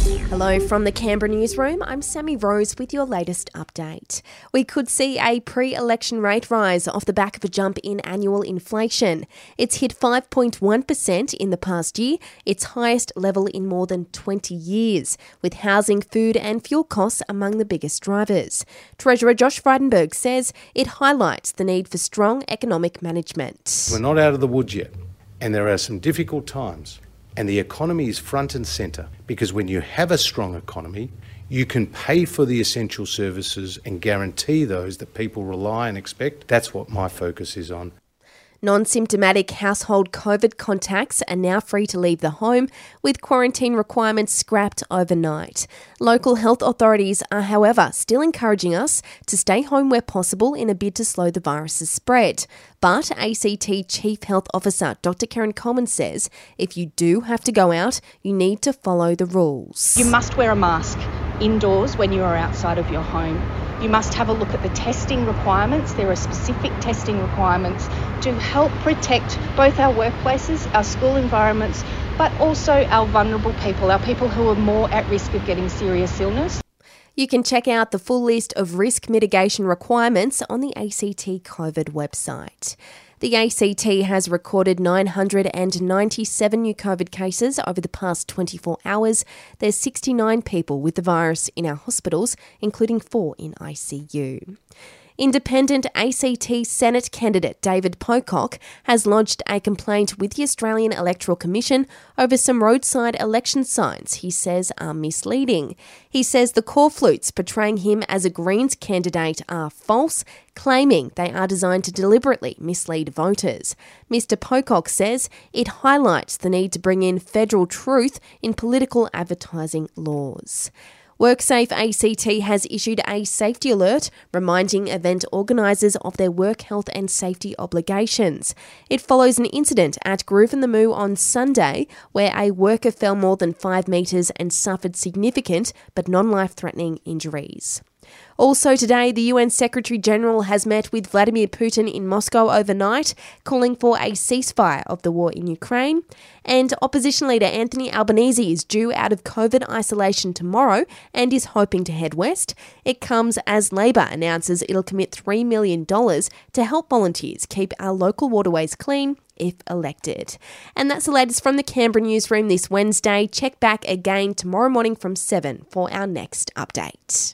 Hello from the Canberra newsroom. I'm Sammy Rose with your latest update. We could see a pre election rate rise off the back of a jump in annual inflation. It's hit 5.1% in the past year, its highest level in more than 20 years, with housing, food, and fuel costs among the biggest drivers. Treasurer Josh Frydenberg says it highlights the need for strong economic management. We're not out of the woods yet, and there are some difficult times. And the economy is front and centre because when you have a strong economy, you can pay for the essential services and guarantee those that people rely and expect. That's what my focus is on. Non symptomatic household COVID contacts are now free to leave the home, with quarantine requirements scrapped overnight. Local health authorities are, however, still encouraging us to stay home where possible in a bid to slow the virus's spread. But ACT Chief Health Officer Dr. Kerryn Coleman says if you do have to go out, you need to follow the rules. You must wear a mask indoors when you are outside of your home. You must have a look at the testing requirements. There are specific testing requirements to help protect both our workplaces, our school environments, but also our vulnerable people, our people who are more at risk of getting serious illness. You can check out the full list of risk mitigation requirements on the ACT COVID website. The ACT has recorded 997 new COVID cases over the past 24 hours. There's 69 people with the virus in our hospitals, including four in ICU. Independent ACT Senate candidate David Pocock has lodged a complaint with the Australian Electoral Commission over some roadside election signs he says are misleading. He says the corflutes portraying him as a Greens candidate are false, claiming they are designed to deliberately mislead voters. Mr. Pocock says it highlights the need to bring in federal truth in political advertising laws. WorkSafe ACT has issued a safety alert reminding event organisers of their work health and safety obligations. It follows an incident at Groovin the Moo on Sunday where a worker fell more than five metres and suffered significant but non life threatening injuries. Also, today, the UN Secretary General has met with Vladimir Putin in Moscow overnight, calling for a ceasefire of the war in Ukraine. And opposition leader Anthony Albanese is due out of COVID isolation tomorrow and is hoping to head west. It comes as Labor announces it'll commit $3 million to help volunteers keep our local waterways clean if elected. And that's the latest from the Canberra newsroom this Wednesday. Check back again tomorrow morning from 7 for our next update.